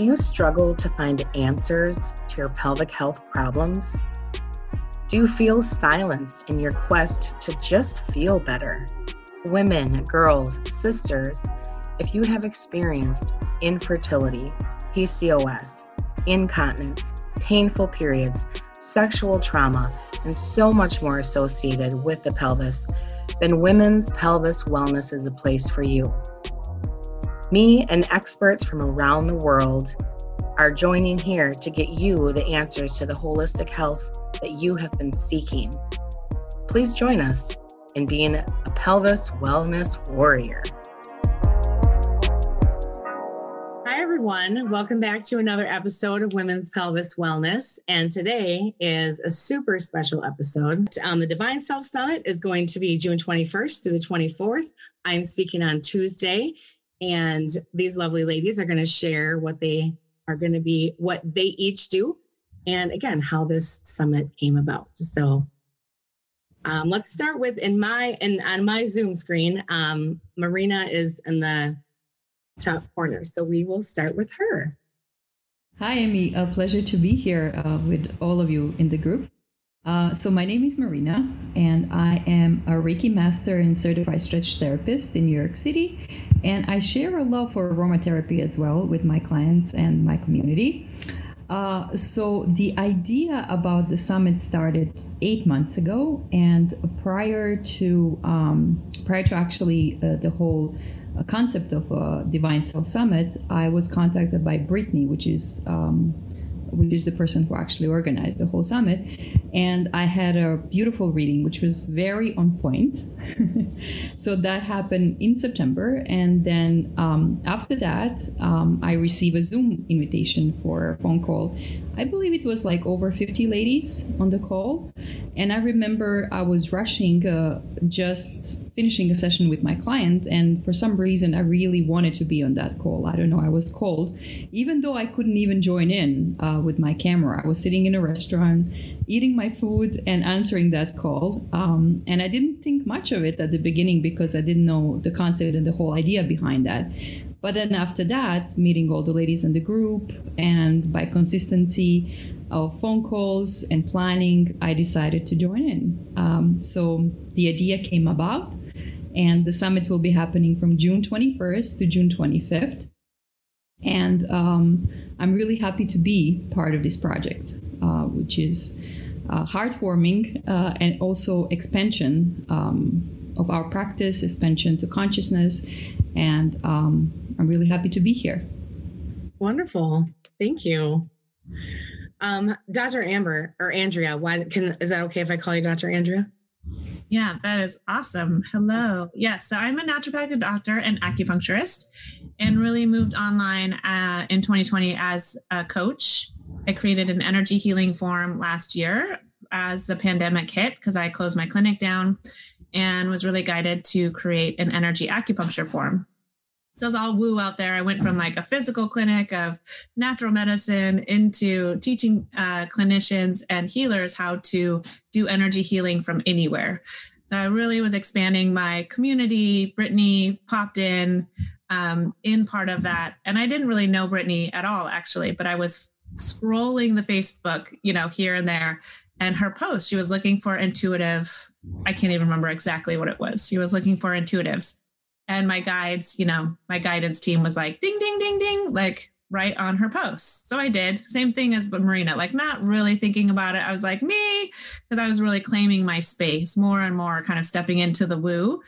Do you struggle to find answers to your pelvic health problems? Do you feel silenced in your quest to just feel better? Women, girls, sisters, if you have experienced infertility, PCOS, incontinence, painful periods, sexual trauma, and so much more associated with the pelvis, then Women's Pelvis Wellness is a place for you. Me and experts from around the world are joining here to get you the answers to the holistic health that you have been seeking. Please join us in being a pelvis wellness warrior. Hi, everyone. Welcome back to another episode of Women's Pelvis Wellness. And today is a super special episode. Um, the Divine Self Summit is going to be June 21st through the 24th. I'm speaking on Tuesday, and these lovely ladies are going to share what they are going to be, what they each do, and again, how this summit came about. So um, let's start with in my and on my Zoom screen, um, Marina is in the top corner. So we will start with her. Hi, Amy. A pleasure to be here uh, with all of you in the group. Uh, so my name is Marina, and I am a Reiki master and certified stretch therapist in New York City. And I share a love for aromatherapy as well with my clients and my community. Uh, so the idea about the summit started eight months ago, and prior to um, prior to actually uh, the whole uh, concept of a Divine Self Summit, I was contacted by Brittany, which is um, which is the person who actually organized the whole summit. And I had a beautiful reading, which was very on point. so that happened in September. And then um, after that, um, I received a Zoom invitation for a phone call. I believe it was like over 50 ladies on the call. And I remember I was rushing uh, just finishing a session with my client and for some reason i really wanted to be on that call. I don't know i was called even though i couldn't even join in uh, with my camera i was sitting in a restaurant eating my food and answering that call. Um, and i didn't think much of it at the beginning because i didn't know the concept and the whole idea behind that. But then after that meeting all the ladies in the group and by consistency of phone calls and planning, I decided to join in. Um, so the idea came about and the summit will be happening from June 21st to June 25th. And um, I'm really happy to be part of this project, uh, which is uh, heartwarming uh, and also expansion um, of our practice, expansion to consciousness. And um, I'm really happy to be here. Wonderful. Thank you. Um, Dr. Amber or Andrea, why can is that okay if I call you Dr. Andrea? Yeah, that is awesome. Hello. Yeah, so I'm a naturopathic doctor and acupuncturist and really moved online uh, in 2020 as a coach. I created an energy healing forum last year as the pandemic hit because I closed my clinic down and was really guided to create an energy acupuncture forum. So it's all woo out there. I went from like a physical clinic of natural medicine into teaching uh, clinicians and healers how to do energy healing from anywhere. So I really was expanding my community. Brittany popped in um, in part of that. And I didn't really know Brittany at all, actually, but I was scrolling the Facebook, you know, here and there. And her post, she was looking for intuitive. I can't even remember exactly what it was. She was looking for intuitives and my guides, you know, my guidance team was like, ding, ding, ding, ding, like right on her post. So I did. Same thing as Marina, like not really thinking about it. I was like, me, because I was really claiming my space more and more, kind of stepping into the woo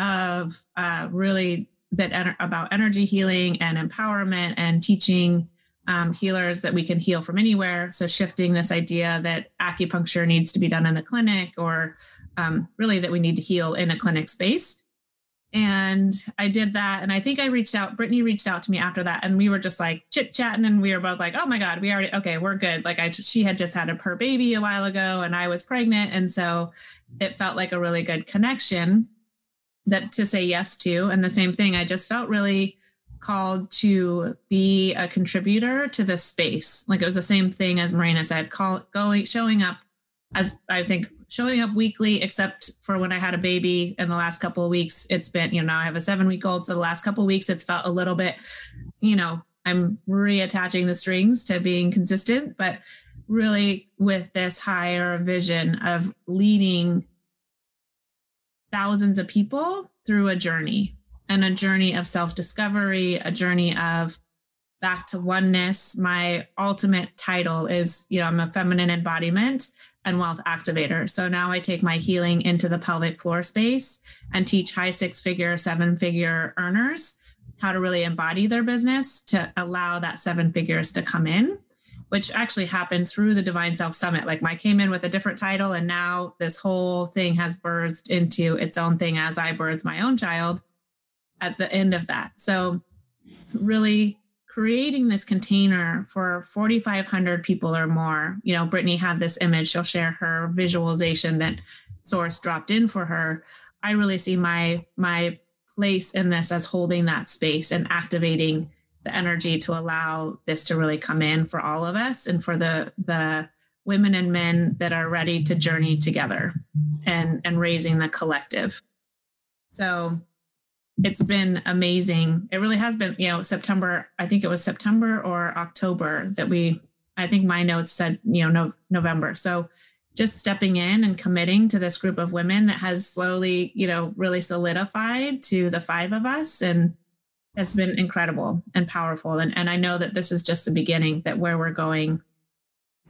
of uh, really that en- about energy healing and empowerment and teaching um, healers that we can heal from anywhere. So shifting this idea that acupuncture needs to be done in the clinic or um, really that we need to heal in a clinic space and I did that. And I think I reached out, Brittany reached out to me after that. And we were just like chit chatting and we were both like, oh my God, we already, okay, we're good. Like I, she had just had a, her baby a while ago and I was pregnant. And so it felt like a really good connection that to say yes to. And the same thing, I just felt really called to be a contributor to the space. Like it was the same thing as Marina said, call, going, showing up as I think showing up weekly, except for when I had a baby in the last couple of weeks. It's been, you know, now I have a seven week old. So the last couple of weeks, it's felt a little bit, you know, I'm reattaching the strings to being consistent, but really with this higher vision of leading thousands of people through a journey and a journey of self discovery, a journey of back to oneness. My ultimate title is, you know, I'm a feminine embodiment and wealth activator. So now I take my healing into the pelvic floor space and teach high six figure, seven figure earners how to really embody their business to allow that seven figures to come in which actually happened through the Divine Self Summit. Like I came in with a different title, and now this whole thing has birthed into its own thing as I birthed my own child at the end of that. So, really creating this container for 4,500 people or more. You know, Brittany had this image, she'll share her visualization that Source dropped in for her. I really see my my place in this as holding that space and activating the energy to allow this to really come in for all of us and for the the women and men that are ready to journey together and and raising the collective so it's been amazing it really has been you know september i think it was september or october that we i think my notes said you know no, november so just stepping in and committing to this group of women that has slowly you know really solidified to the five of us and has been incredible and powerful. And, and I know that this is just the beginning, that where we're going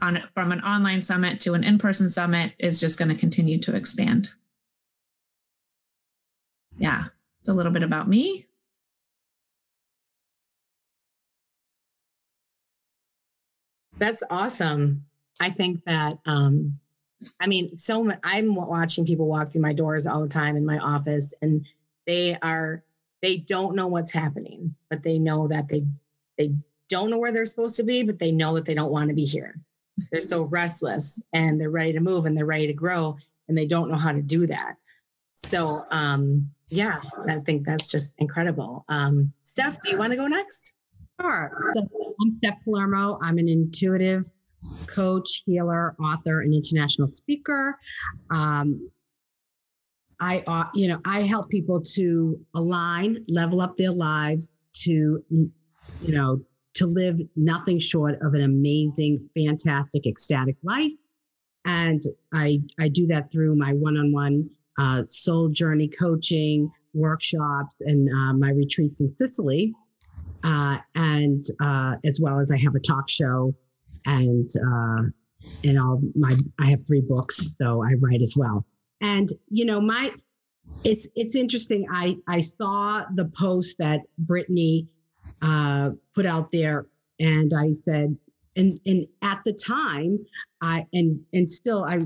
on from an online summit to an in-person summit is just going to continue to expand. Yeah, a little bit about me. That's awesome. I think that um I mean, so I'm watching people walk through my doors all the time in my office, and they are they don't know what's happening, but they know that they they don't know where they're supposed to be, but they know that they don't want to be here. They're so restless and they're ready to move and they're ready to grow and they don't know how to do that. So um yeah, I think that's just incredible. Um Steph, do you want to go next? Sure. So I'm Steph Palermo. I'm an intuitive coach, healer, author, and international speaker. Um, I, uh, you know, I help people to align, level up their lives, to, you know, to live nothing short of an amazing, fantastic, ecstatic life. And I, I do that through my one-on-one uh, soul journey coaching workshops and uh, my retreats in Sicily, uh, and uh, as well as I have a talk show and uh, and all my I have three books, so I write as well. And you know, my it's it's interesting. I I saw the post that Brittany uh, put out there, and I said, and and at the time, I and and still I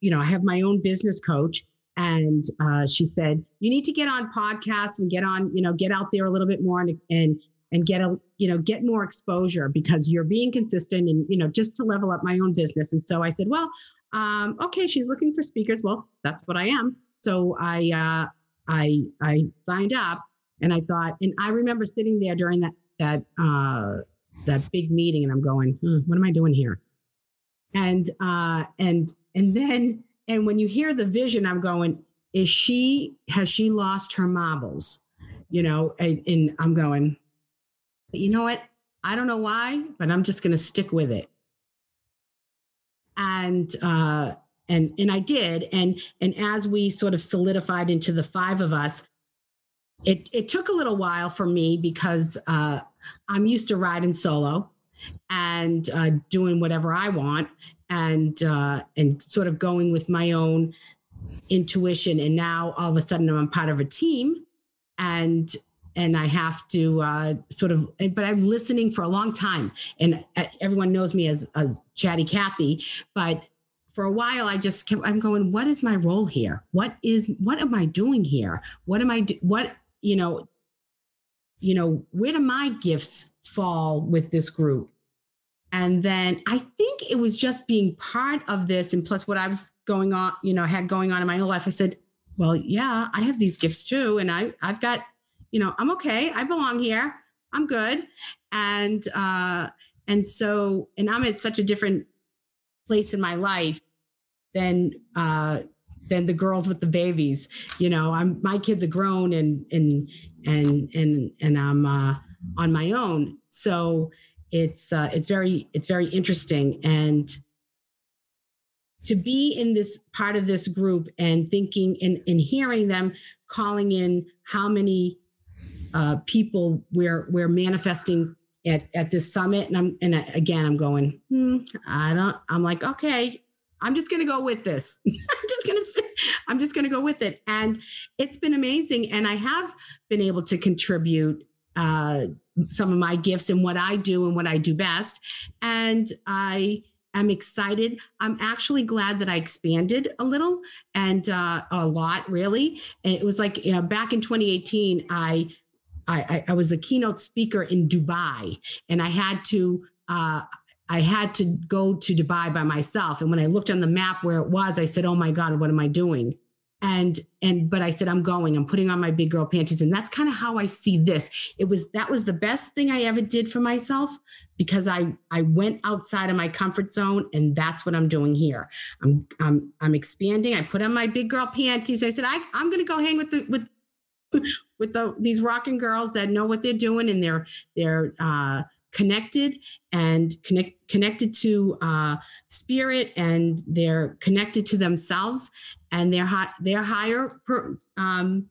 you know I have my own business coach, and uh, she said you need to get on podcasts and get on you know get out there a little bit more and and and get a you know get more exposure because you're being consistent and you know just to level up my own business and so i said well um, okay, she's looking for speakers. Well, that's what I am. So I uh, I I signed up, and I thought, and I remember sitting there during that that uh, that big meeting, and I'm going, hmm, what am I doing here? And uh, and and then and when you hear the vision, I'm going, is she has she lost her marbles? You know, and, and I'm going, but you know what? I don't know why, but I'm just going to stick with it and uh, and and I did. And and as we sort of solidified into the five of us, it it took a little while for me because uh, I'm used to riding solo and uh, doing whatever I want and uh, and sort of going with my own intuition. And now all of a sudden I'm part of a team and and I have to uh, sort of, but I'm listening for a long time, and uh, everyone knows me as a chatty Cathy. But for a while, I just kept, I'm going, what is my role here? What is what am I doing here? What am I do, what you know, you know, where do my gifts fall with this group? And then I think it was just being part of this, and plus what I was going on, you know, had going on in my whole life. I said, well, yeah, I have these gifts too, and I I've got you know, I'm okay. I belong here. I'm good. And uh and so and I'm at such a different place in my life than uh than the girls with the babies. You know, I'm my kids are grown and and and and and I'm uh on my own. So it's uh, it's very it's very interesting. And to be in this part of this group and thinking and, and hearing them calling in how many uh, people we're we're manifesting at, at this summit. And i'm and again i'm going hmm, i don't i'm like okay i'm just to go with this. I'm just to i'm just to go with it. And it's been amazing. And i have been able to contribute uh, some of my gifts and what i do and what i do best and i am excited. I'm actually glad that I expanded a little and uh, a lot, really. It was like you know, back in 2018, I, I, I was a keynote speaker in Dubai, and I had to. Uh, I had to go to Dubai by myself. And when I looked on the map where it was, I said, Oh my God, what am I doing? And and but i said i'm going i'm putting on my big girl panties. And that's kind of how i see this. It was that was the best thing i ever did for myself because i i went outside of my comfort zone and that's what i'm doing here. I'm i'm i'm expanding. I put on my big girl panties. I said I, i'm going to go hang with the with with the these rocking girls that know what they're doing and they're they're uh connected and connect, connected to uh, spirit and they're connected to themselves and their high, their higher per, um,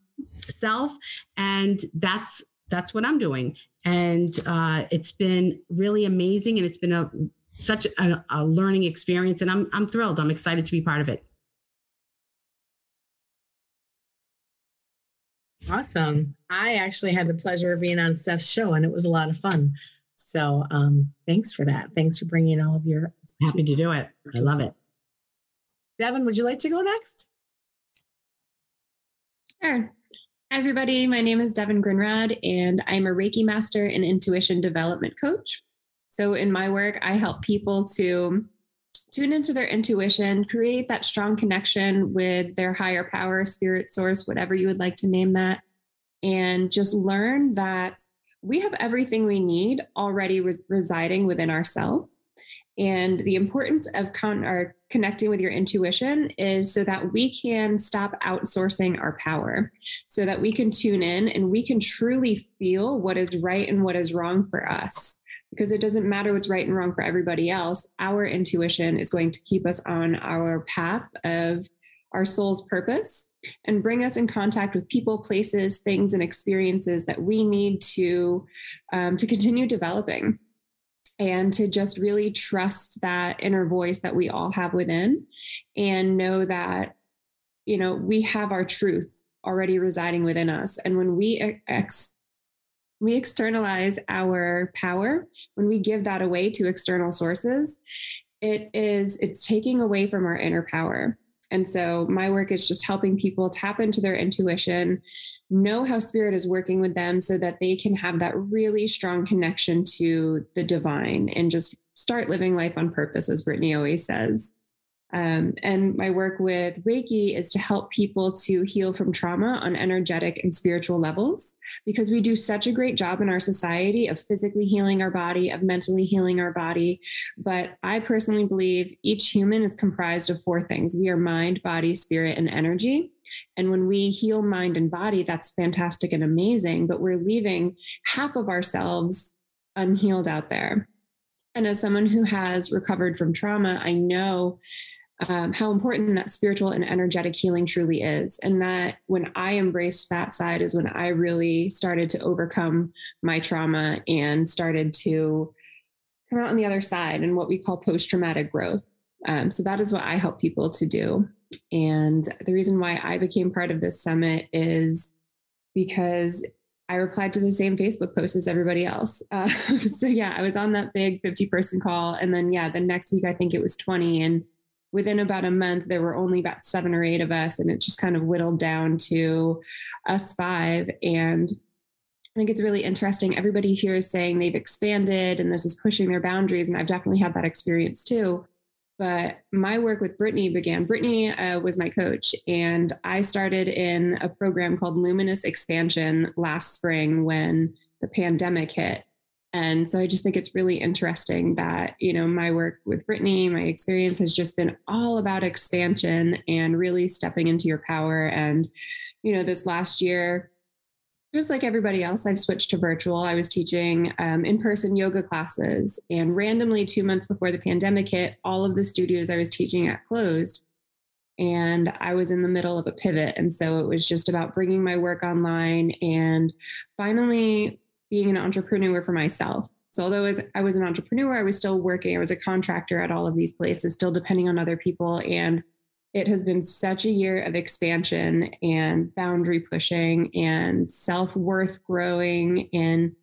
self and that's that's what i'm doing and uh, it's been really amazing and it's been a such a, a learning experience and i'm i'm thrilled i'm excited to be part of it Awesome. I actually had the pleasure of being on Steph's show and it was a lot of fun. So um, thanks for that. Thanks for bringing all of your. Happy to do it. I love it. Devin, would you like to go next? Sure. Hi, everybody. My name is Devin Grinrad, and I'm a Reiki Master and Intuition Development Coach. So, in my work, I help people to tune into their intuition, create that strong connection with their higher power, spirit source, whatever you would like to name that, and just learn that we have everything we need already res- residing within ourselves. And the importance of con- or connecting with your intuition is so that we can stop outsourcing our power, so that we can tune in and we can truly feel what is right and what is wrong for us. Because it doesn't matter what's right and wrong for everybody else. Our intuition is going to keep us on our path of our soul's purpose and bring us in contact with people, places, things, and experiences that we need to um, to continue developing and to just really trust that inner voice that we all have within and know that you know we have our truth already residing within us. And when we ex we externalize our power when we give that away to external sources it is it's taking away from our inner power and so my work is just helping people tap into their intuition, know how spirit is working with them so that they can have that really strong connection to the divine and just start living life on purpose, as Brittany always says. Um, and my work with Reiki is to help people to heal from trauma on energetic and spiritual levels because we do such a great job in our society of physically healing our body, of mentally healing our body. But I personally believe each human is comprised of four things we are mind, body, spirit, and energy. And when we heal mind and body, that's fantastic and amazing, but we're leaving half of ourselves unhealed out there. And as someone who has recovered from trauma, I know um, how important that spiritual and energetic healing truly is. And that when I embraced that side is when I really started to overcome my trauma and started to come out on the other side and what we call post traumatic growth. Um, so that is what I help people to do. And the reason why I became part of this summit is because I replied to the same Facebook post as everybody else. Uh, so yeah, I was on that big 50 person call. And then, yeah, the next week, I think it was 20. And within about a month, there were only about seven or eight of us, and it just kind of whittled down to us five. And I think it's really interesting. Everybody here is saying they've expanded and this is pushing their boundaries. And I've definitely had that experience too. But my work with Brittany began. Brittany uh, was my coach, and I started in a program called Luminous Expansion last spring when the pandemic hit. And so I just think it's really interesting that, you know, my work with Brittany, my experience has just been all about expansion and really stepping into your power. And, you know, this last year, just like everybody else, I've switched to virtual. I was teaching um, in person yoga classes, and randomly, two months before the pandemic hit, all of the studios I was teaching at closed. And I was in the middle of a pivot. And so it was just about bringing my work online and finally being an entrepreneur for myself. So, although as I was an entrepreneur, I was still working, I was a contractor at all of these places, still depending on other people. And it has been such a year of expansion and boundary pushing and self worth growing and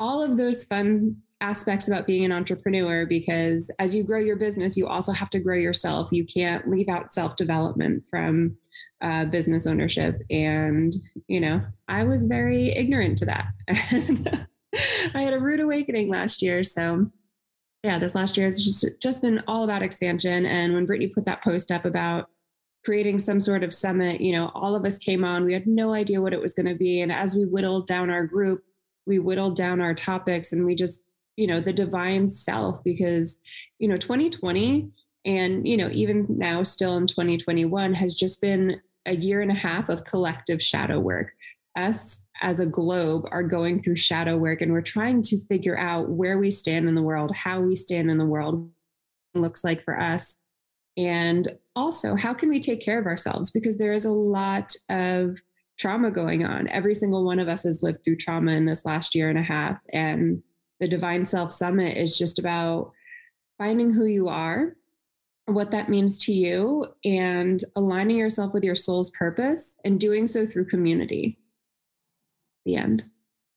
all of those fun aspects about being an entrepreneur because as you grow your business, you also have to grow yourself. You can't leave out self development from uh, business ownership. And, you know, I was very ignorant to that. I had a rude awakening last year. So, yeah, this last year has just just been all about expansion. And when Brittany put that post up about creating some sort of summit, you know, all of us came on. We had no idea what it was going to be, and as we whittled down our group, we whittled down our topics, and we just, you know, the divine self, because you know, 2020 and you know, even now, still in 2021, has just been a year and a half of collective shadow work. Us as a globe are going through shadow work and we're trying to figure out where we stand in the world, how we stand in the world looks like for us. And also, how can we take care of ourselves? Because there is a lot of trauma going on. Every single one of us has lived through trauma in this last year and a half. And the Divine Self Summit is just about finding who you are, what that means to you, and aligning yourself with your soul's purpose and doing so through community the end.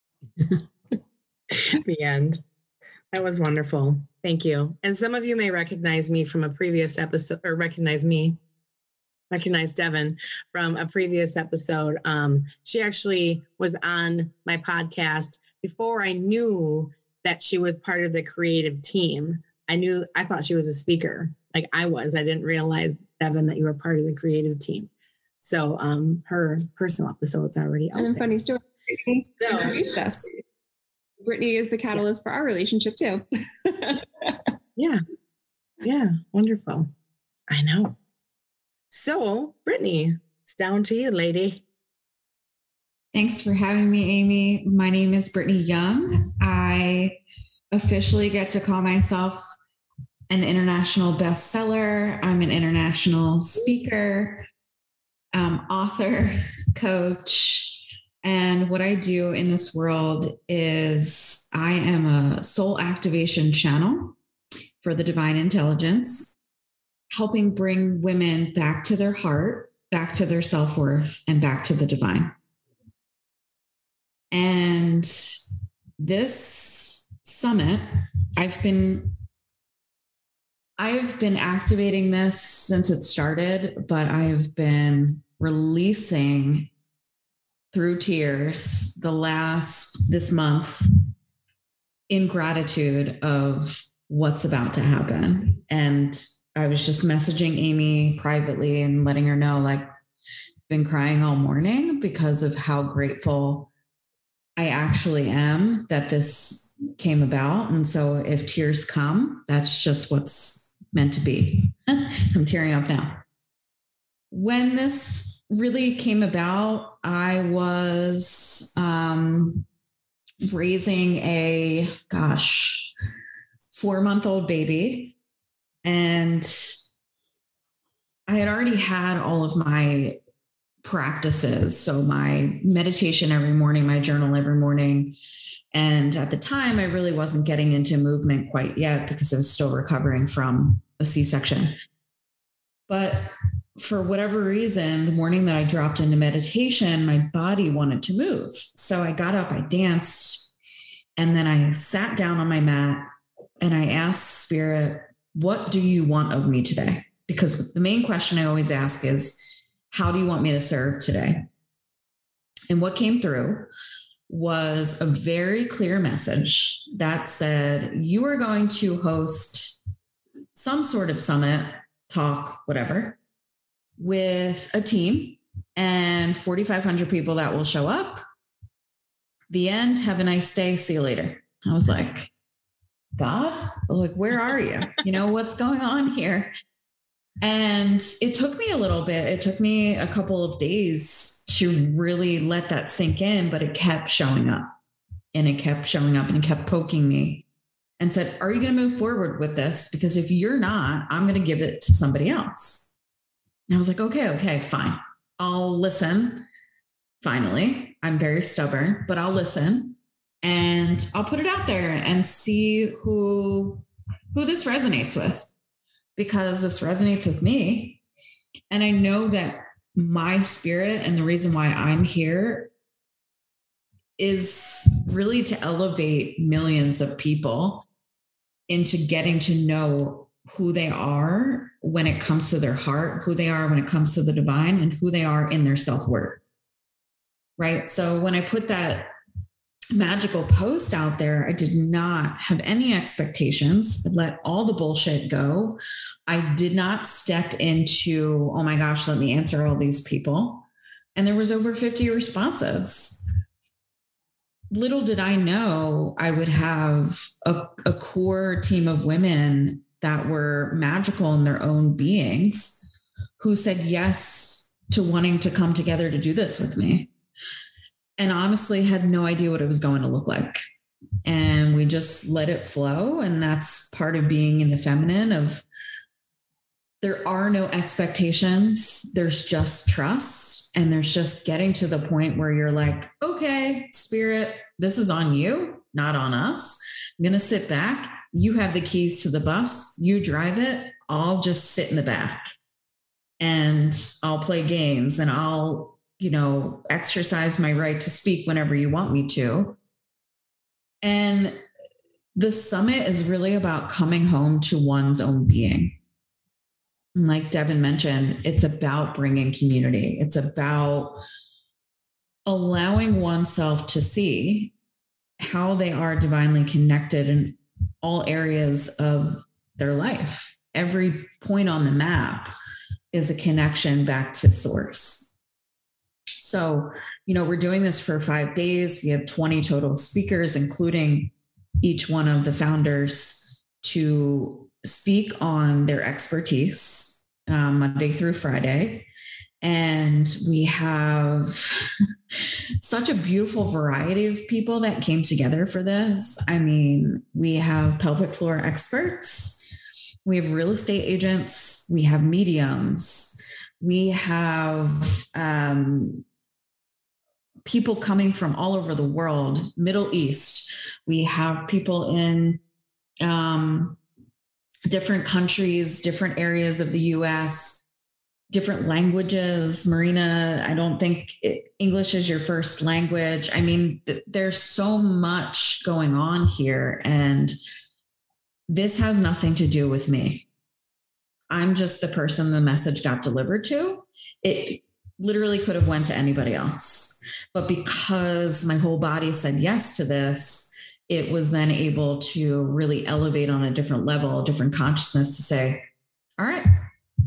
the end. That was wonderful. Thank you. And some of you may recognize me from a previous episode or recognize me, recognize Devin from a previous episode. Um, she actually was on my podcast before I knew that she was part of the creative team. I knew, I thought she was a speaker like I was. I didn't realize, Devin, that you were part of the creative team. So um, her personal episode's already out. And then there. funny story introduced us. Brittany is the catalyst for our relationship too. yeah. Yeah. Wonderful. I know. So, Brittany, it's down to you, lady. Thanks for having me, Amy. My name is Brittany Young. I officially get to call myself an international bestseller. I'm an international speaker, um, author, coach, and what I do in this world is I am a soul activation channel for the divine intelligence, helping bring women back to their heart, back to their self worth, and back to the divine. And this summit, I've been I've been activating this since it started, but I've been releasing through tears the last this month in gratitude of what's about to happen. And i was just messaging amy privately and letting her know like been crying all morning because of how grateful i actually am that this came about. And so if tears come that's just what's meant to be i'm tearing up now when this really came about, I was um, raising a, gosh, four month old baby. And I had already had all of my practices. So, my meditation every morning, my journal every morning. And at the time, I really wasn't getting into movement quite yet because I was still recovering from a C section. But for whatever reason, the morning that I dropped into meditation, my body wanted to move. So I got up, I danced, and then I sat down on my mat and I asked Spirit, What do you want of me today? Because the main question I always ask is, How do you want me to serve today? And what came through was a very clear message that said, You are going to host some sort of summit, talk, whatever with a team and 4,500 people that will show up. The end. Have a nice day. See you later. I was like, God, like, where are you? You know, what's going on here? And it took me a little bit. It took me a couple of days to really let that sink in, but it kept showing up and it kept showing up and it kept poking me and said, Are you going to move forward with this? Because if you're not, I'm going to give it to somebody else. And I was like, Okay, okay, fine. I'll listen. Finally, I'm very stubborn, but I'll listen and I'll put it out there and see who who this resonates with because this resonates with me. And I know that my spirit and the reason why I'm here is really to elevate millions of people into getting to know who they are when it comes to their heart, who they are when it comes to the divine, and who they are in their self worth. Right. So when I put that magical post out there, I did not have any expectations. I let all the bullshit go. I did not step into, oh my gosh, let me answer all these people. And there was over 50 responses. Little did I know I would have a, a core team of women that were magical in their own beings who said yes to wanting to come together to do this with me and honestly had no idea what it was going to look like. And we just let it flow. And that's part of being in the feminine of there are no expectations. There's just trust. And there's just getting to the point where you're like, okay, spirit, this is on you, not on us. I'm going to sit back. You have the keys to the bus. You drive it. I'll just sit in the back and I'll play games and I'll you know, exercise my right to speak whenever you want me to. And the summit is really about coming home to one's own being. And like Devin mentioned, it's about bringing community, it's about allowing oneself to see how they are divinely connected in all areas of their life. Every point on the map is a connection back to source. So, you know, we're doing this for five days. We have 20 total speakers, including each one of the founders to speak on their expertise um, Monday through Friday. And we have such a beautiful variety of people that came together for this. I mean, we have pelvic floor experts, we have real estate agents, we have mediums, we have um, people coming from all over the world, Middle East. We have people in um, different countries, different areas of the US, different languages. Marina, I don't think it, English is your first language. I mean, th- there's so much going on here, and this has nothing to do with me. I'm just the person the message got delivered to. It literally could have went to anybody else but because my whole body said yes to this, it was then able to really elevate on a different level, a different consciousness to say, all right,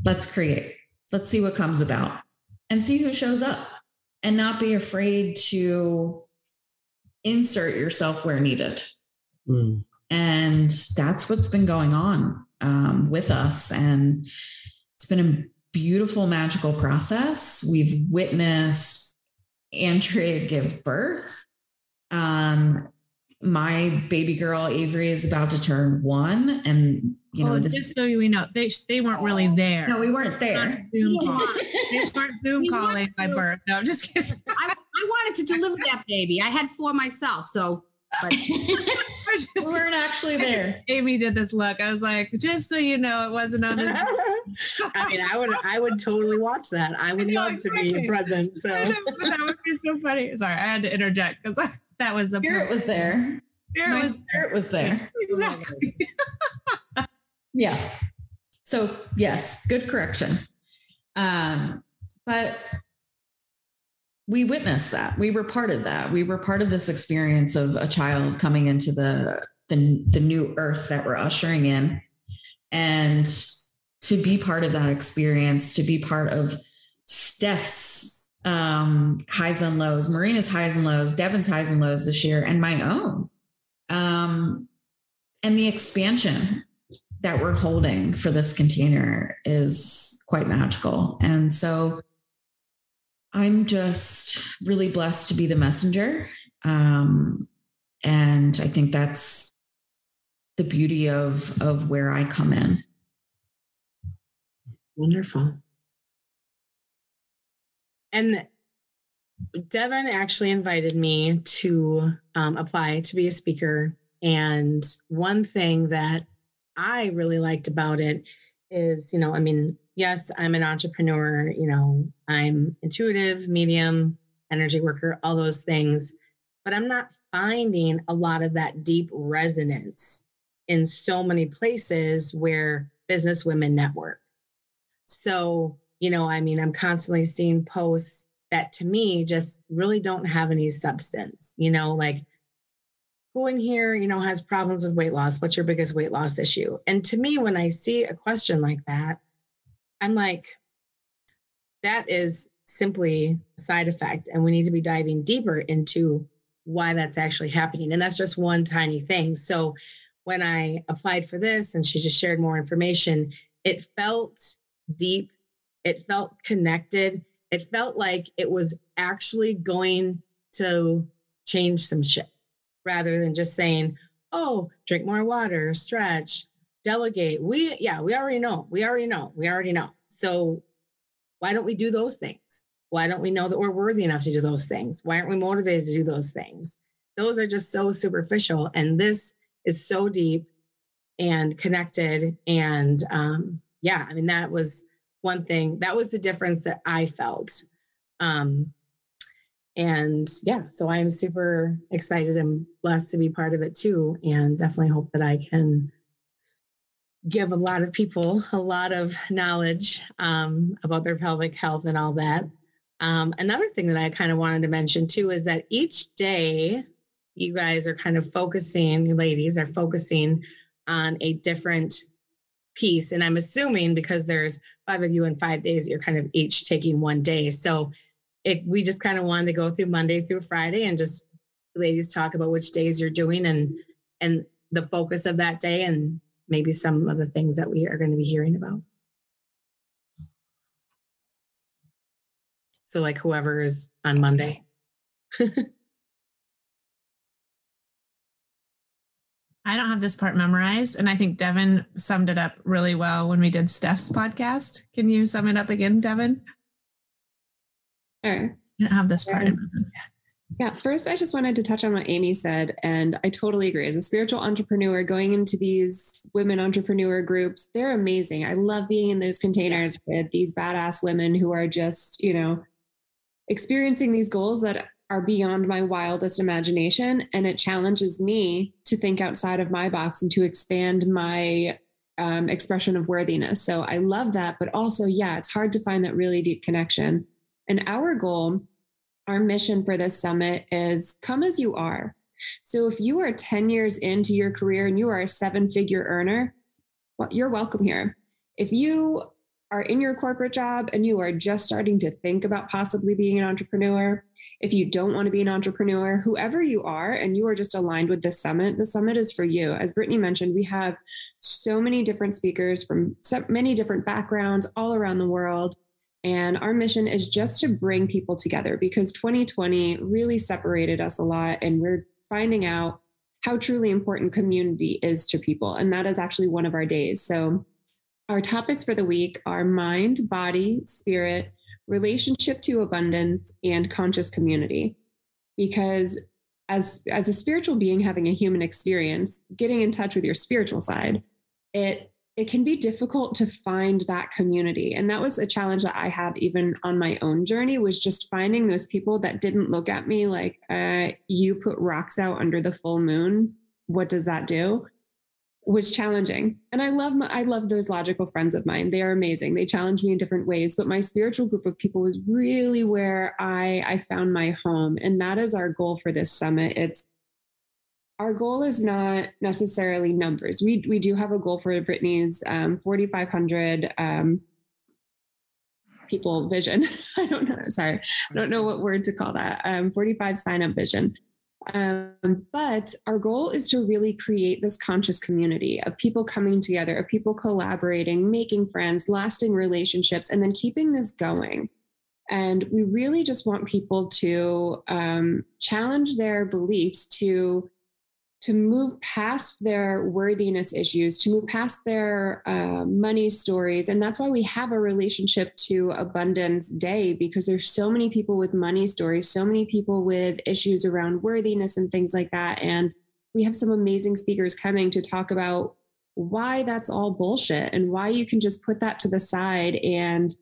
let's create. Let's see what comes about and see who shows up and not be afraid to insert yourself where needed. Mm. And that's what's been going on um, with us. And it's been a beautiful, magical process. We've witnessed Andrea give birth. Um, my baby girl Avery is about to turn one, and you know, this, just so we know, they they weren't really there. No, we weren't there. Zoom call. they weren't Zoom calling my birth. No, just kidding. I, I wanted to deliver that baby. I had four myself, so. But we weren't actually there. Amy did this look. I was like, just so you know, it wasn't on this. I mean, I would, I would totally watch that. I would I know, love exactly. to be present. So that would be so funny. Sorry, I had to interject because that was a spirit was there. Spirit My was spirit was there. Exactly. yeah. So yes, good correction. Um, but we witnessed that. We were part of that. We were part of this experience of a child coming into the the, the new earth that we're ushering in. And to be part of that experience, to be part of Steph's um, highs and lows, Marina's highs and lows, Devin's highs and lows this year, and my own. Um, and the expansion that we're holding for this container is quite magical. And so I'm just really blessed to be the messenger. Um, and I think that's the beauty of of where I come in. Wonderful. And Devin actually invited me to um, apply to be a speaker. And one thing that I really liked about it is, you know, I mean, yes, I'm an entrepreneur, you know, I'm intuitive, medium, energy worker, all those things, but I'm not finding a lot of that deep resonance in so many places where business women network. So, you know, I mean, I'm constantly seeing posts that to me just really don't have any substance, you know, like who in here, you know, has problems with weight loss? What's your biggest weight loss issue? And to me, when I see a question like that, I'm like, that is simply a side effect. And we need to be diving deeper into why that's actually happening. And that's just one tiny thing. So when I applied for this and she just shared more information, it felt deep, it felt connected, it felt like it was actually going to change some shit rather than just saying, oh, drink more water, stretch, delegate. We, yeah, we already know. We already know. We already know. So why don't we do those things? Why don't we know that we're worthy enough to do those things? Why aren't we motivated to do those things? Those are just so superficial. And this is so deep and connected. And um, yeah, I mean, that was one thing. That was the difference that I felt. Um, and yeah, so I'm super excited and blessed to be part of it too. And definitely hope that I can give a lot of people a lot of knowledge um, about their pelvic health and all that. Um, another thing that I kind of wanted to mention too is that each day you guys are kind of focusing, you ladies are focusing on a different piece. And I'm assuming because there's five of you in five days, you're kind of each taking one day. So it, we just kind of wanted to go through Monday through Friday and just ladies talk about which days you're doing and and the focus of that day and maybe some of the things that we are going to be hearing about. So like whoever is on Monday. I don't have this part memorized, and I think Devin summed it up really well when we did Steph's podcast. Can you sum it up again, Devin? Sure. I don't have this part. Yeah, first, I just wanted to touch on what Amy said, and I totally agree. As a spiritual entrepreneur, going into these women entrepreneur groups, they're amazing. I love being in those containers with these badass women who are just, you know, experiencing these goals that are beyond my wildest imagination. And it challenges me to think outside of my box and to expand my um, expression of worthiness. So I love that. But also, yeah, it's hard to find that really deep connection. And our goal, our mission for this summit is come as you are. So if you are 10 years into your career and you are a seven figure earner, well, you're welcome here. If you are in your corporate job and you are just starting to think about possibly being an entrepreneur, if you don't want to be an entrepreneur, whoever you are, and you are just aligned with this summit, the summit is for you. As Brittany mentioned, we have so many different speakers from so many different backgrounds all around the world. And our mission is just to bring people together because 2020 really separated us a lot. And we're finding out how truly important community is to people. And that is actually one of our days. So, our topics for the week are mind, body, spirit, relationship to abundance, and conscious community. Because as, as a spiritual being having a human experience, getting in touch with your spiritual side, it it can be difficult to find that community and that was a challenge that i had even on my own journey was just finding those people that didn't look at me like uh, you put rocks out under the full moon what does that do was challenging. And I love my, I love those logical friends of mine. They are amazing. They challenge me in different ways, but my spiritual group of people was really where I I found my home. And that is our goal for this summit. It's our goal is not necessarily numbers. We we do have a goal for Brittany's um, 4,500 um, people vision. I don't know. Sorry, I don't know what word to call that. Um, 45 sign up vision. Um, but our goal is to really create this conscious community of people coming together, of people collaborating, making friends, lasting relationships, and then keeping this going. And we really just want people to um, challenge their beliefs to to move past their worthiness issues, to move past their uh, money stories. And that's why we have a relationship to abundance day, because there's so many people with money stories, so many people with issues around worthiness and things like that. And we have some amazing speakers coming to talk about why that's all bullshit and why you can just put that to the side. And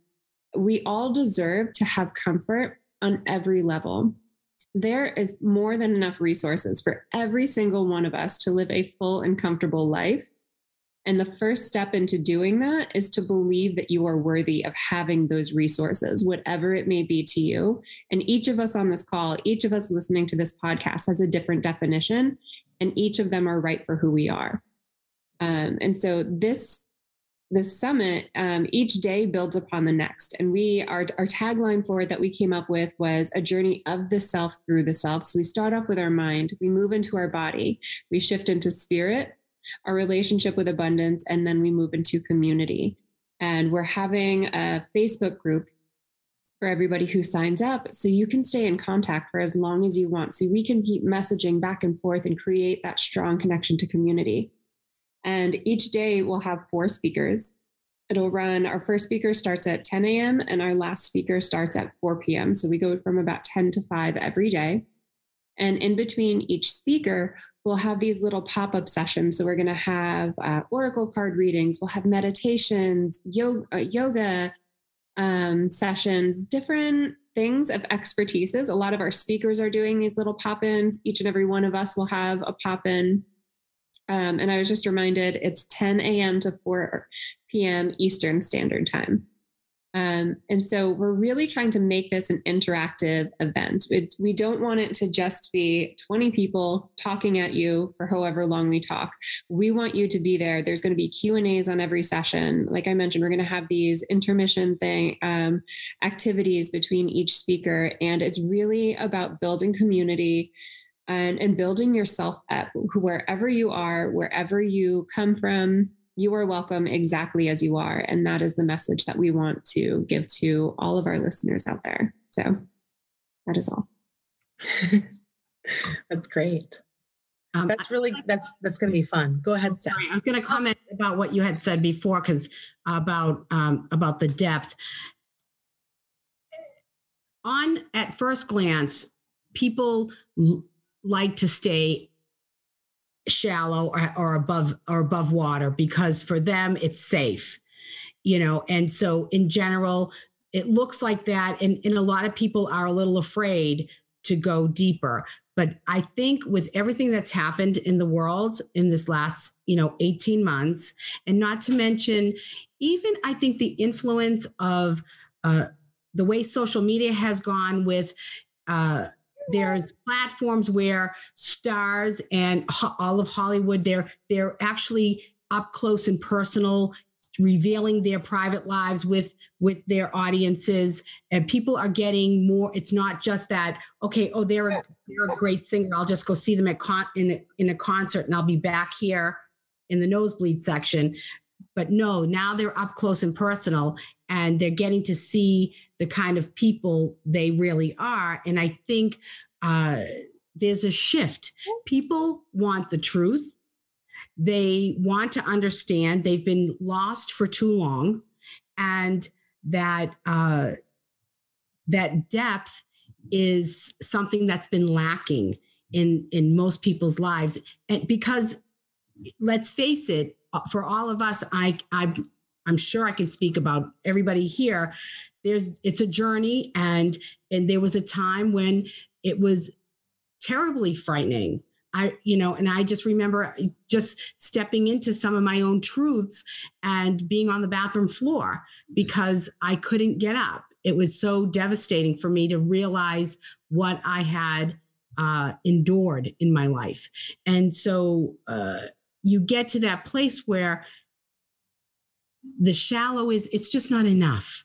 we all deserve to have comfort on every level there is more than enough resources for every single one of us to live a full and comfortable life. And the first step into doing that is to believe that you are worthy of having those resources, whatever it may be to you. And each of us on this call, each of us listening to this podcast has a different definition, and each of them are right for who we are. Um, and so this this summit, um, each day builds upon the next. And we, our, our tagline for it that we came up with was a journey of the self through the self. So we start off with our mind, we move into our body, we shift into spirit, our relationship with abundance, and then we move into community. And we're having a Facebook group for everybody who signs up so you can stay in contact for as long as you want. So we can keep messaging back and forth and create that strong connection to community. And each day we'll have four speakers. It'll run, our first speaker starts at 10 a.m. and our last speaker starts at 4 p.m. So we go from about 10 to 5 every day. And in between each speaker, we'll have these little pop up sessions. So we're going to have uh, oracle card readings, we'll have meditations, yoga, uh, yoga um, sessions, different things of expertises. A lot of our speakers are doing these little pop ins. Each and every one of us will have a pop in um, and I was just reminded it's 10 a.m. to 4 p.m. Eastern Standard Time. Um, and so we're really trying to make this an interactive event. It, we don't want it to just be 20 people talking at you for however long we talk. We want you to be there. There's going to be Q and A's on every session. Like I mentioned, we're going to have these intermission thing um, activities between each speaker, and it's really about building community and, and building yourself up wherever you are, wherever you come from. You are welcome exactly as you are. And that is the message that we want to give to all of our listeners out there. So that is all. that's great. Um, that's really that's that's going to be fun. Go ahead, Steph. Sorry, I'm going to comment about what you had said before because about um, about the depth. On at first glance, people like to stay shallow or, or above or above water because for them it's safe you know? And so in general it looks like that. And, and a lot of people are a little afraid to go deeper. But i think with everything that's happened in the world in this last you know 18 months and not to mention even i think the influence of uh, the way social media has gone with uh, there's platforms where stars and all of Hollywood they're they're actually up close and personal revealing their private lives with with their audiences. And people are getting more it's not just that okay oh they're a, they're a great singer i'll just go see them at con in a, in a concert and i'll be back here in the nosebleed section but no now they're up close and personal and they're getting to see the kind of people they really are. And I think uh, there's a shift. People want the truth. They want to understand they've been lost for too long, and that uh, that depth is something that's been lacking in in most people's lives. And because let's face it, for all of us, I I I'm sure I can speak about everybody here. There's it's a journey and and there was a time when it was terribly frightening. I, you know, and I just remember just stepping into some of my own truths and being on the bathroom floor because I couldn't get up. It was so devastating for me to realize what I had uh, endured in my life. And so uh, you get to that place where the shallow is it's just not enough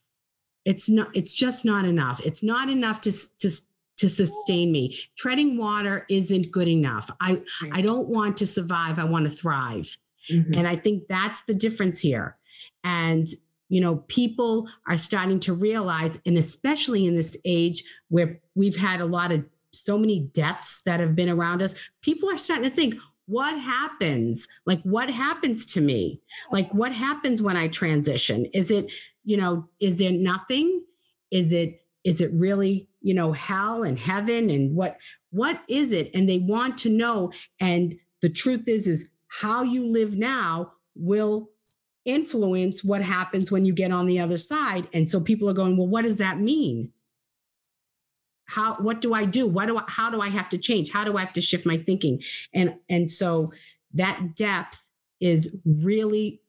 it's not it's just not enough it's not enough to to to sustain me. Treading water isn't good enough. I I don't want to survive. I want to thrive. Mm-hmm. And I think that's the difference here. And you know, people are starting to realize, and especially in this age where we've had a lot of so many deaths that have been around us, people are starting to think, what happens? Like, what happens to me? Like, what happens when I transition? Is it, you know, is there nothing? Is it, is it really, you know, hell and heaven and what, what is it? And they want to know. And the truth is, is how you live now will influence what happens when you get on the other side. And so people are going, well, what does that mean? How what do i do? What do I, how do i have to change? How do i have to shift my thinking? And and so that depth is really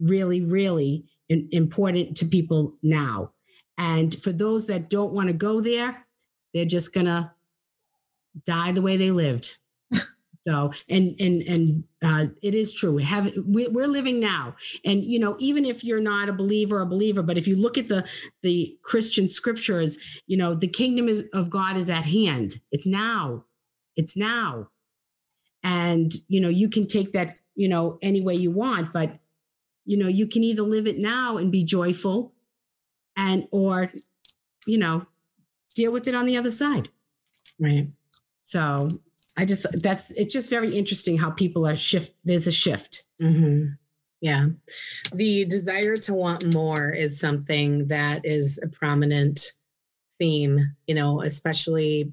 really really important to people now. And for those that don't want to go there they're just gonna die the way they lived so, and and and uh, it is true. We have we, we're living now, and you know, even if you're not a believer, a believer, but if you look at the the Christian scriptures, you know, the kingdom is, of God is at hand. It's now. It's now, and you know, you can take that you know any way you want, but you know, you can either live it now and be joyful, and or you know, deal with it on the other side. Right. So I just that's it's just very interesting how people are shift. There's a shift. Mm-hmm. Yeah, the desire to want more is something that is a prominent theme. You know, especially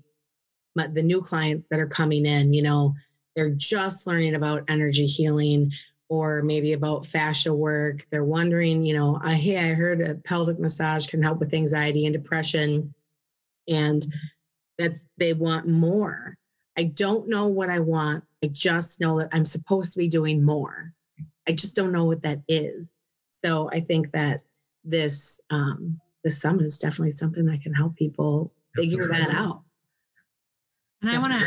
the new clients that are coming in. You know, they're just learning about energy healing or maybe about fascia work. They're wondering, you know, hey, I heard a pelvic massage can help with anxiety and depression, and that's they want more I don't know what I want. I just know that I'm supposed to be doing more. I just don't know what that is. So I think that this um, this summit is definitely something that can help people figure that out. And I want to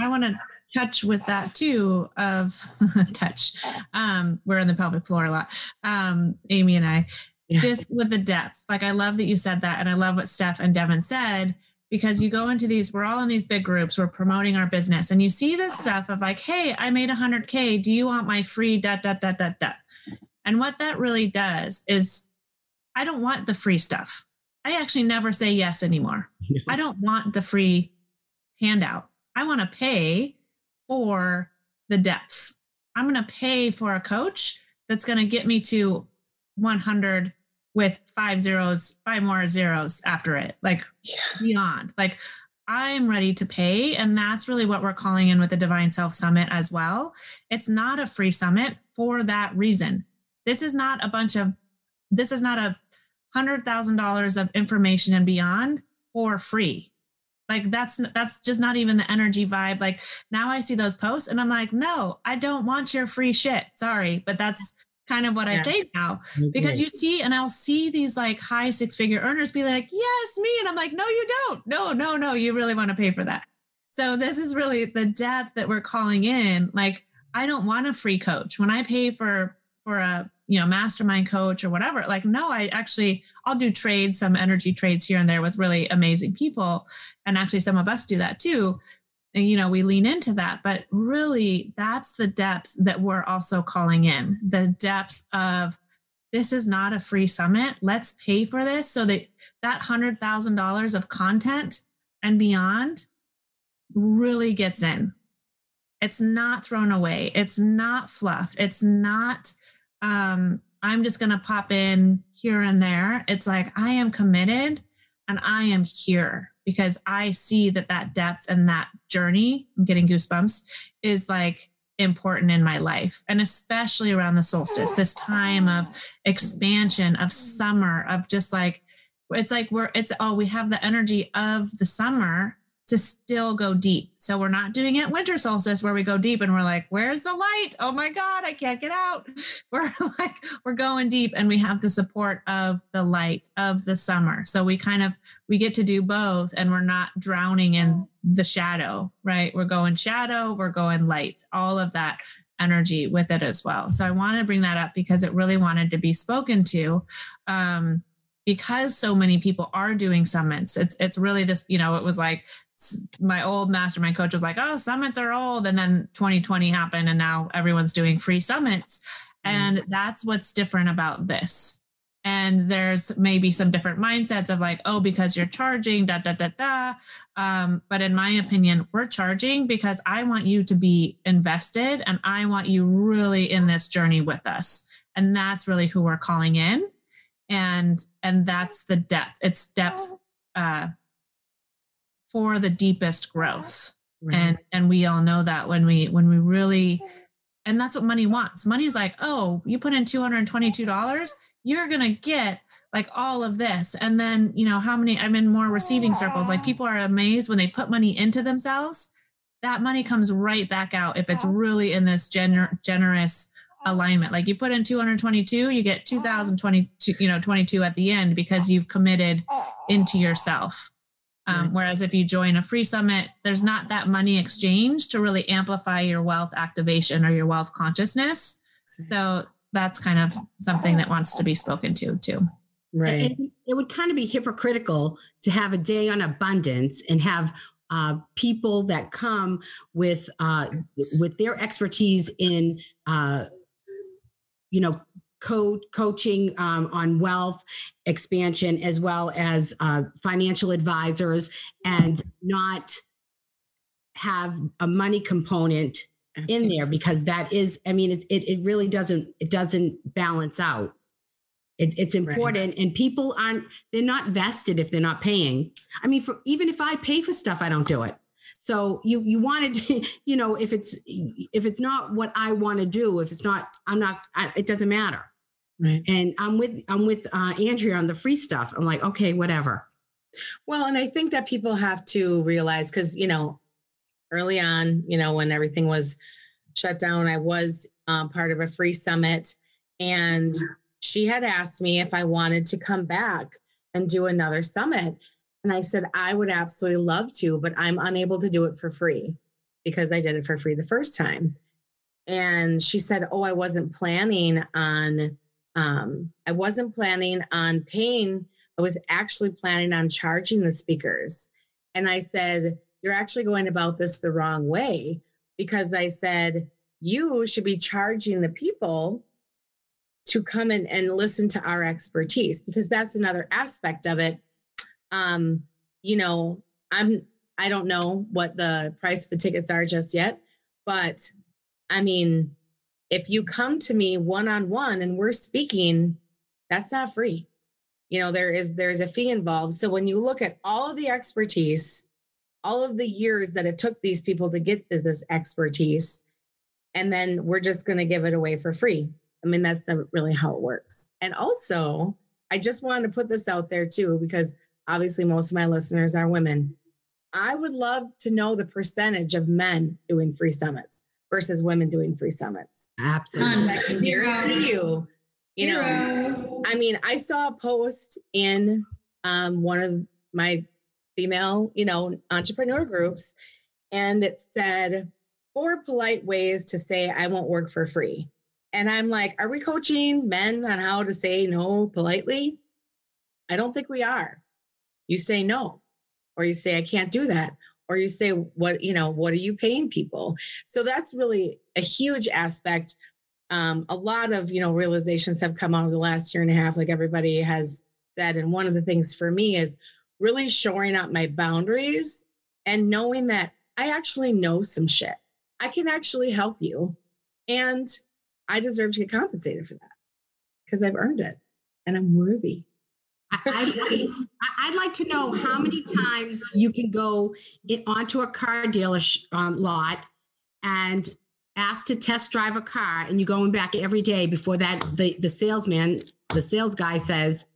I want to touch with that too of touch. Um, we're in the pelvic floor a lot. Um, Amy and I yeah. just with the depth. Like I love that you said that, and I love what Steph and Devin said because you go into these we're all in these big groups we're promoting our business and you see this stuff of like hey i made 100k do you want my free dot dot dot dot dot and what that really does is i don't want the free stuff. I actually never say yes anymore. I don't want the free handout. I want to pay for the depths i'm going to pay for a coach that's going to get me to 100 with five zeros, five more zeros after it, like yeah. beyond. Like I'm ready to pay. And that's really what we're calling in with the Divine Self Summit as well. It's not a free summit for that reason. This is not a bunch of, this is not a hundred thousand dollars of information and beyond for free. Like that's that's just not even the energy vibe. Like now I see those posts and I'm like, no, I don't want your free shit. Sorry, but that's kind of what yeah. I say now because you see, and I'll see these like high six figure earners be like, yes, me. And I'm like, no, you don't. No, no, no. You really want to pay for that. So this is really the depth that we're calling in. Like, I don't want a free coach when I pay for, for a, you know, mastermind coach or whatever. Like, no, I actually, I'll do trades, some energy trades here and there with really amazing people. And actually some of us do that too and, you know we lean into that but really that's the depth that we're also calling in the depth of this is not a free summit. Let's pay for this so that that $100000 of content and beyond really gets in. It's not thrown away. It's not fluff. It's not um i'm just going to pop in here and there. It's like i am committed and i am here because I see that that depth and that journey, I'm getting goosebumps, is like important in my life. And especially around the solstice, this time of expansion, of summer, of just like, it's like we're, it's, oh, we have the energy of the summer to still go deep. So we're not doing it winter solstice where we go deep and we're like, where's the light? Oh my God, I can't get out. We're like, we're going deep and we have the support of the light of the summer. So we kind of, we get to do both and we're not drowning in the shadow, right? We're going shadow, we're going light, all of that energy with it as well. So I want to bring that up because it really wanted to be spoken to. Um, because so many people are doing summits, it's it's really this, you know, it was like my old mastermind coach was like, "Oh, summits are old," and then 2020 happened, and now everyone's doing free summits, mm-hmm. and that's what's different about this. And there's maybe some different mindsets of like, "Oh, because you're charging, da da da da." Um, but in my opinion, we're charging because I want you to be invested, and I want you really in this journey with us, and that's really who we're calling in, and and that's the depth. It's depth. Uh, for the deepest growth. Right. And and we all know that when we when we really and that's what money wants. Money is like, oh, you put in $222, you're gonna get like all of this. And then, you know, how many I'm in more receiving circles. Like people are amazed when they put money into themselves. That money comes right back out if it's really in this gener- generous alignment. Like you put in 222, you get 2022, you know, 22 at the end because you've committed into yourself. Um, whereas if you join a free summit, there's not that money exchange to really amplify your wealth activation or your wealth consciousness. So that's kind of something that wants to be spoken to too. Right. And it would kind of be hypocritical to have a day on abundance and have uh, people that come with uh, with their expertise in uh, you know co- coaching um, on wealth expansion as well as uh, financial advisors and not have a money component Absolutely. in there because that is i mean it, it, it really doesn't it doesn't balance out it, it's important right. and people aren't they're not vested if they're not paying i mean for even if i pay for stuff i don't do it so you you wanted to you know if it's if it's not what i want to do if it's not i'm not I, it doesn't matter Right. And I'm with I'm with uh, Andrea on the free stuff. I'm like, okay, whatever. Well, and I think that people have to realize because you know, early on, you know, when everything was shut down, I was um, part of a free summit, and she had asked me if I wanted to come back and do another summit. And I said, I would absolutely love to, but I'm unable to do it for free because I did it for free the first time. And she said, Oh, I wasn't planning on um, I wasn't planning on paying, I was actually planning on charging the speakers. And I said, You're actually going about this the wrong way because I said, You should be charging the people to come in and listen to our expertise because that's another aspect of it. Um, you know, I'm I don't know what the price of the tickets are just yet, but I mean, if you come to me one on one and we're speaking, that's not free. You know, there is there's a fee involved. So when you look at all of the expertise, all of the years that it took these people to get to this expertise, and then we're just going to give it away for free. I mean, that's not really how it works. And also, I just wanted to put this out there too, because obviously most of my listeners are women. I would love to know the percentage of men doing free summits versus women doing free summits. Absolutely. I can guarantee you, you Zero. know, I mean, I saw a post in um, one of my female, you know, entrepreneur groups, and it said, four polite ways to say I won't work for free. And I'm like, are we coaching men on how to say no politely? I don't think we are. You say no, or you say, I can't do that, or you say what you know what are you paying people? So that's really a huge aspect. Um, a lot of you know realizations have come out of the last year and a half like everybody has said. And one of the things for me is really shoring up my boundaries and knowing that i actually know some shit. I can actually help you and i deserve to get compensated for that because i've earned it and i'm worthy I'd, I'd, like to know how many times you can go in, onto a car dealer um, lot and ask to test drive a car, and you're going back every day before that the the salesman, the sales guy says,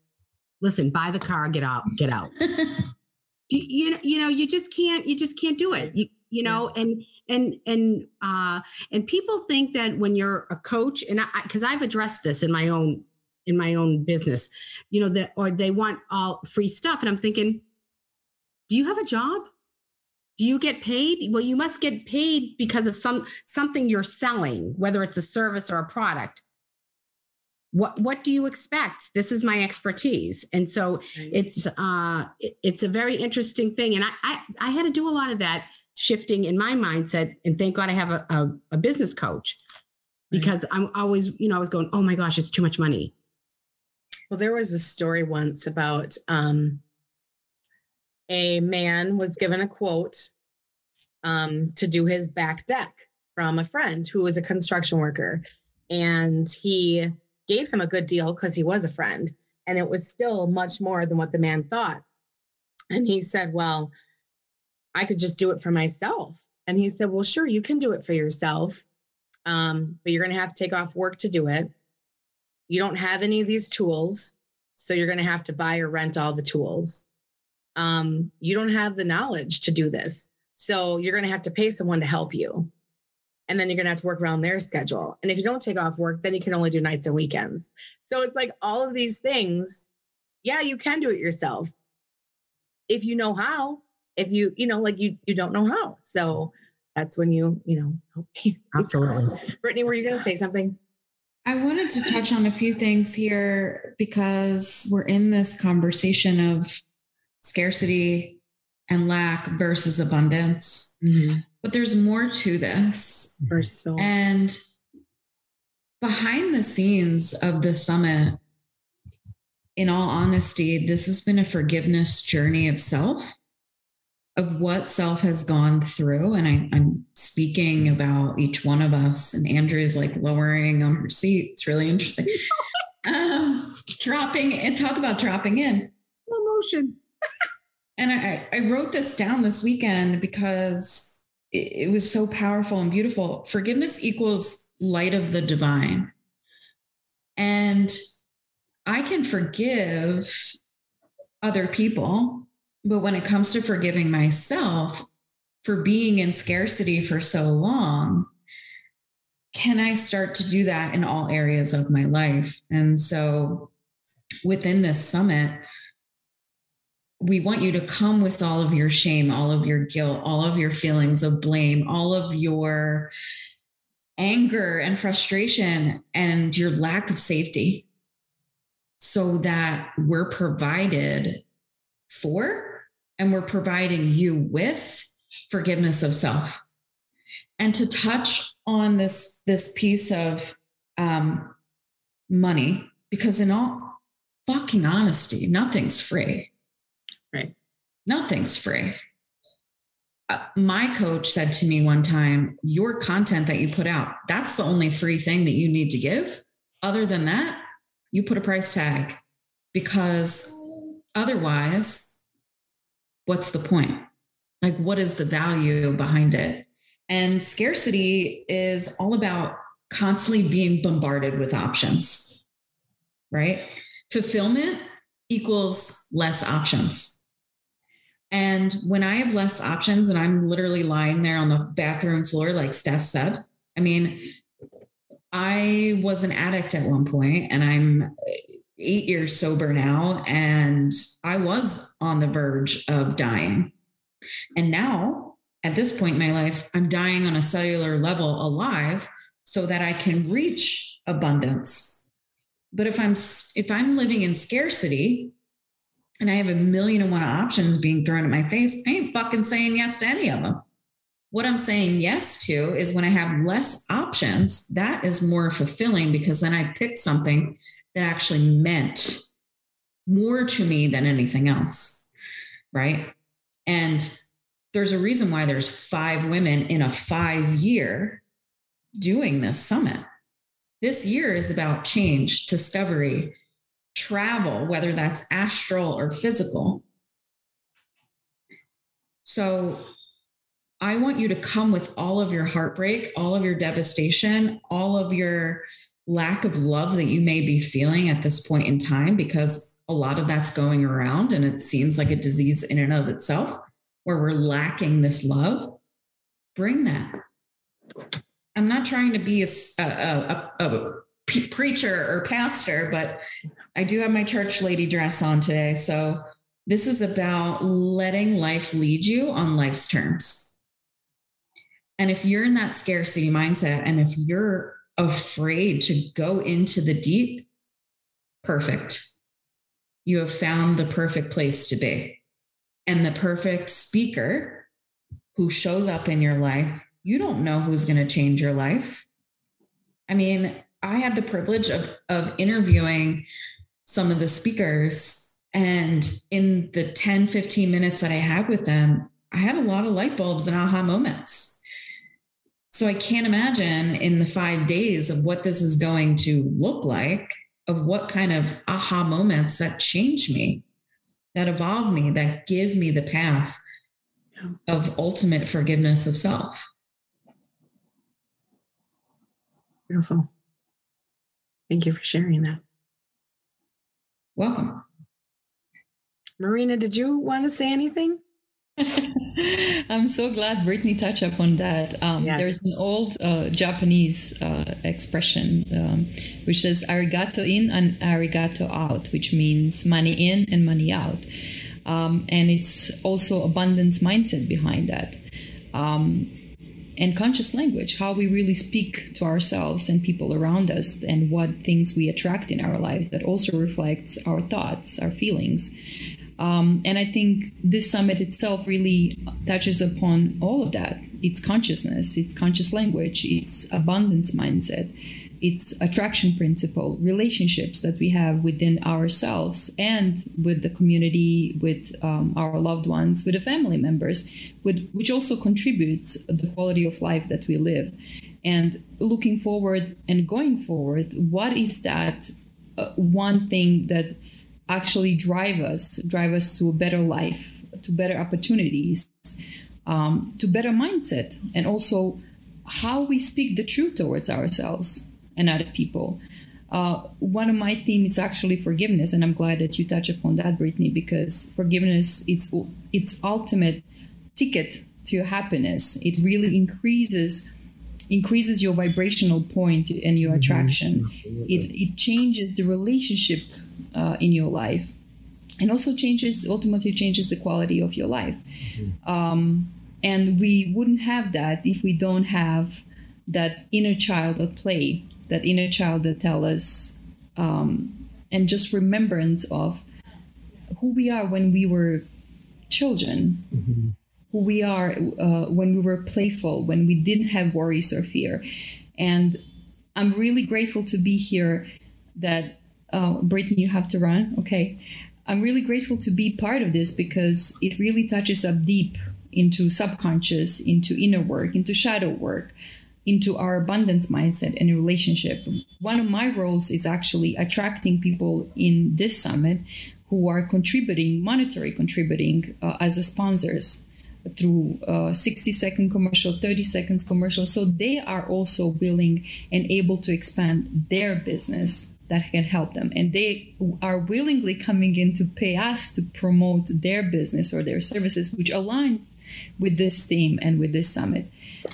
"Listen, buy the car, get out, get out." you, you you know you just can't you just can't do it. You you know and and and uh and people think that when you're a coach and I because I've addressed this in my own in my own business, you know, that or they want all free stuff. And I'm thinking, do you have a job? Do you get paid? Well, you must get paid because of some something you're selling, whether it's a service or a product. what what do you expect this is my expertise and so it's uh it, it's a very interesting thing and I, I i had to do a lot of that shifting in my mindset and thank god i have a, a, a business coach because i'm always you know i was going oh my gosh it's too much money well there was a story once about um a man was given a quote um to do his back deck from a friend who was a construction worker and he gave him a good deal because he was a friend. And it was still much more than what the man thought. And he said, Well, I could just do it for myself. And he said, Well, sure, you can do it for yourself. Um, but you're going to have to take off work to do it. You don't have any of these tools. So you're going to have to buy or rent all the tools. Um, you don't have the knowledge to do this. So you're going to have to pay someone to help you and then you're going to have to work around their schedule. And if you don't take off work, then you can only do nights and weekends. So it's like all of these things. Yeah, you can do it yourself if you know how. If you, you know, like you, you don't know how. So that's when you, you know, help Absolutely. Brittany, were you going to say something? I wanted to touch on a few things here because we're in this conversation of scarcity and lack versus abundance. Mm-hmm. But there's more to this. so. And behind the scenes of the summit, in all honesty, this has been a forgiveness journey of self, of what self has gone through. And I, am speaking about each one of us. And Andrea is like lowering on her seat. It's really interesting. um, dropping and talk about dropping in. Emotion. and I, I wrote this down this weekend because it, was so powerful and beautiful. Forgiveness equals light of the divine. And I can forgive other people, but when it comes to forgiving myself for being in scarcity for so long, can I start to do that in all areas of my life? And so within this summit, we want you to come with all of your shame, all of your guilt, all of your feelings of blame, all of your anger and frustration and your lack of safety so that we're provided for and we're providing you with forgiveness of self and to touch on this this piece of um, money because in all fucking honesty nothing's free Right. Nothing's free. Uh, my coach said to me one time, Your content that you put out, that's the only free thing that you need to give. Other than that, you put a price tag because otherwise, what's the point? Like, what is the value behind it? And scarcity is all about constantly being bombarded with options, right? Fulfillment equals less options. And when I have less options and I'm literally lying there on the bathroom floor, like Steph said, I mean, I was an addict at one point and I'm eight years sober now. And I was on the verge of dying. And now, at this point in my life, I'm dying on a cellular level alive so that I can reach abundance. But if I'm if I'm living in scarcity, and I have a million and one options being thrown at my face, I ain't fucking saying yes to any of them. What I'm saying yes to is when I have less options, that is more fulfilling because then I pick something that actually meant more to me than anything else. Right. And there's a reason why there's five women in a five year doing this summit. This year is about change, discovery, travel, whether that's astral or physical. So I want you to come with all of your heartbreak, all of your devastation, all of your lack of love that you may be feeling at this point in time, because a lot of that's going around and it seems like a disease in and of itself where we're lacking this love. Bring that. I'm not trying to be a, preacher or pastor, but I do have my church lady dress on today. So this is about letting life lead you on life's terms. And if you're in that scarcity mindset and if you're afraid to go into the deep, perfect. You have found the perfect place to be. And the perfect speaker who shows up in your life, you don't know who's going to change your life. I mean, I had the privilege of, of interviewing some of the speakers. And in the 10, 15 minutes that I had with them, I had a lot of light bulbs and aha moments. So I can't imagine in the five days of what this is going to look like, of what kind of aha moments that change me, that evolve me, that give me the path of ultimate forgiveness of self. Beautiful. Thank you for sharing that. Welcome. Marina, did you want to say anything? I'm so glad Brittany touched upon that. Um, yes. There's an old uh, Japanese uh, expression um, which says arigato in and arigato out, which means money in and money out. Um, and it's also abundance mindset behind that. Um, and conscious language, how we really speak to ourselves and people around us, and what things we attract in our lives that also reflects our thoughts, our feelings. Um, and I think this summit itself really touches upon all of that. It's consciousness, it's conscious language, it's abundance mindset, it's attraction principle, relationships that we have within ourselves and with the community, with um, our loved ones, with the family members, with, which also contributes the quality of life that we live. And looking forward and going forward, what is that uh, one thing that actually drive us, drive us to a better life, to better opportunities, um, to better mindset, and also how we speak the truth towards ourselves and other people. Uh, one of my themes is actually forgiveness, and I'm glad that you touch upon that, Brittany, because forgiveness it's its ultimate ticket to your happiness. It really increases increases your vibrational point and your mm-hmm. attraction. Mm-hmm. It, it changes the relationship uh, in your life and also changes ultimately changes the quality of your life mm-hmm. um, and we wouldn't have that if we don't have that inner child at play that inner child that tell us um, and just remembrance of who we are when we were children mm-hmm. who we are uh, when we were playful when we didn't have worries or fear and i'm really grateful to be here that Brittany, you have to run. Okay. I'm really grateful to be part of this because it really touches up deep into subconscious, into inner work, into shadow work, into our abundance mindset and relationship. One of my roles is actually attracting people in this summit who are contributing, monetary contributing uh, as sponsors through uh, 60 second commercial 30 seconds commercial so they are also willing and able to expand their business that can help them. And they are willingly coming in to pay us to promote their business or their services which aligns with this theme and with this summit.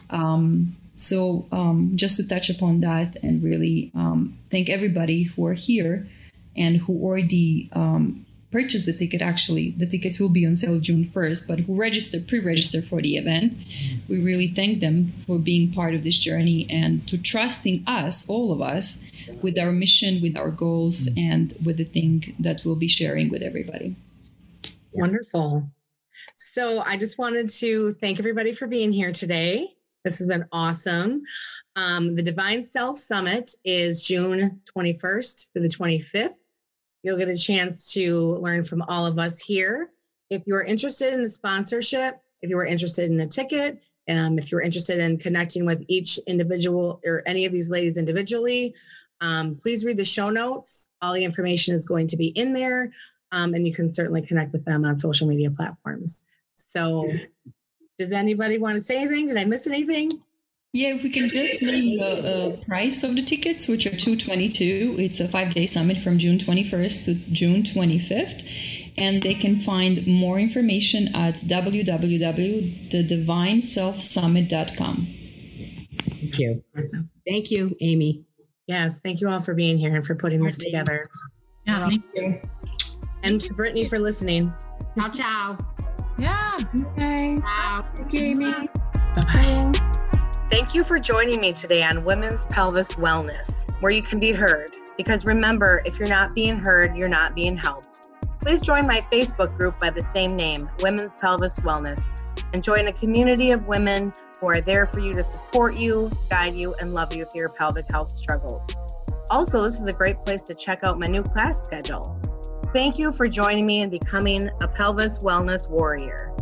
Um, so um, just to touch upon that and really um, thank everybody who are here and who already um, purchase the ticket actually the tickets will be on sale june 1st but who register pre-register for the event we really thank them for being part of this journey and to trusting us all of us with our mission with our goals and with the thing that we'll be sharing with everybody. Wonderful. So i just wanted to thank everybody for being here today. This has been awesome. Um, the divine self summit is june 21st through the 25th You'll get a chance to learn from all of us here. If you are interested in a sponsorship, if you are interested in a ticket, um, if you're interested in connecting with each individual or any of these ladies individually, um, please read the show notes. All the information is going to be in there, um, and you can certainly connect with them on social media platforms. So, does anybody want to say anything? Did I miss anything? Yeah, if we can just name the uh, price of the tickets, which are two twenty two. It's a five day summit from June twenty first to June twenty fifth, and they can find more information at www.thedivineselfsummit.com. Thank you. Awesome. Thank you, Amy. Yes, thank you all for being here and for putting this together. Yeah, thank you. And to Brittany for listening. Ciao, ciao. Yeah. Bye. Ciao. Thank you, Amy. Bye-bye. Thank you for joining me today on Women's Pelvis Wellness, where you can be heard. Because remember, if you're not being heard, you're not being helped. Please join my Facebook group by the same name, Women's Pelvis Wellness, and join a community of women who are there for you to support you, guide you, and love you through your pelvic health struggles. Also, this is a great place to check out my new class schedule. Thank you for joining me and becoming a pelvis wellness warrior.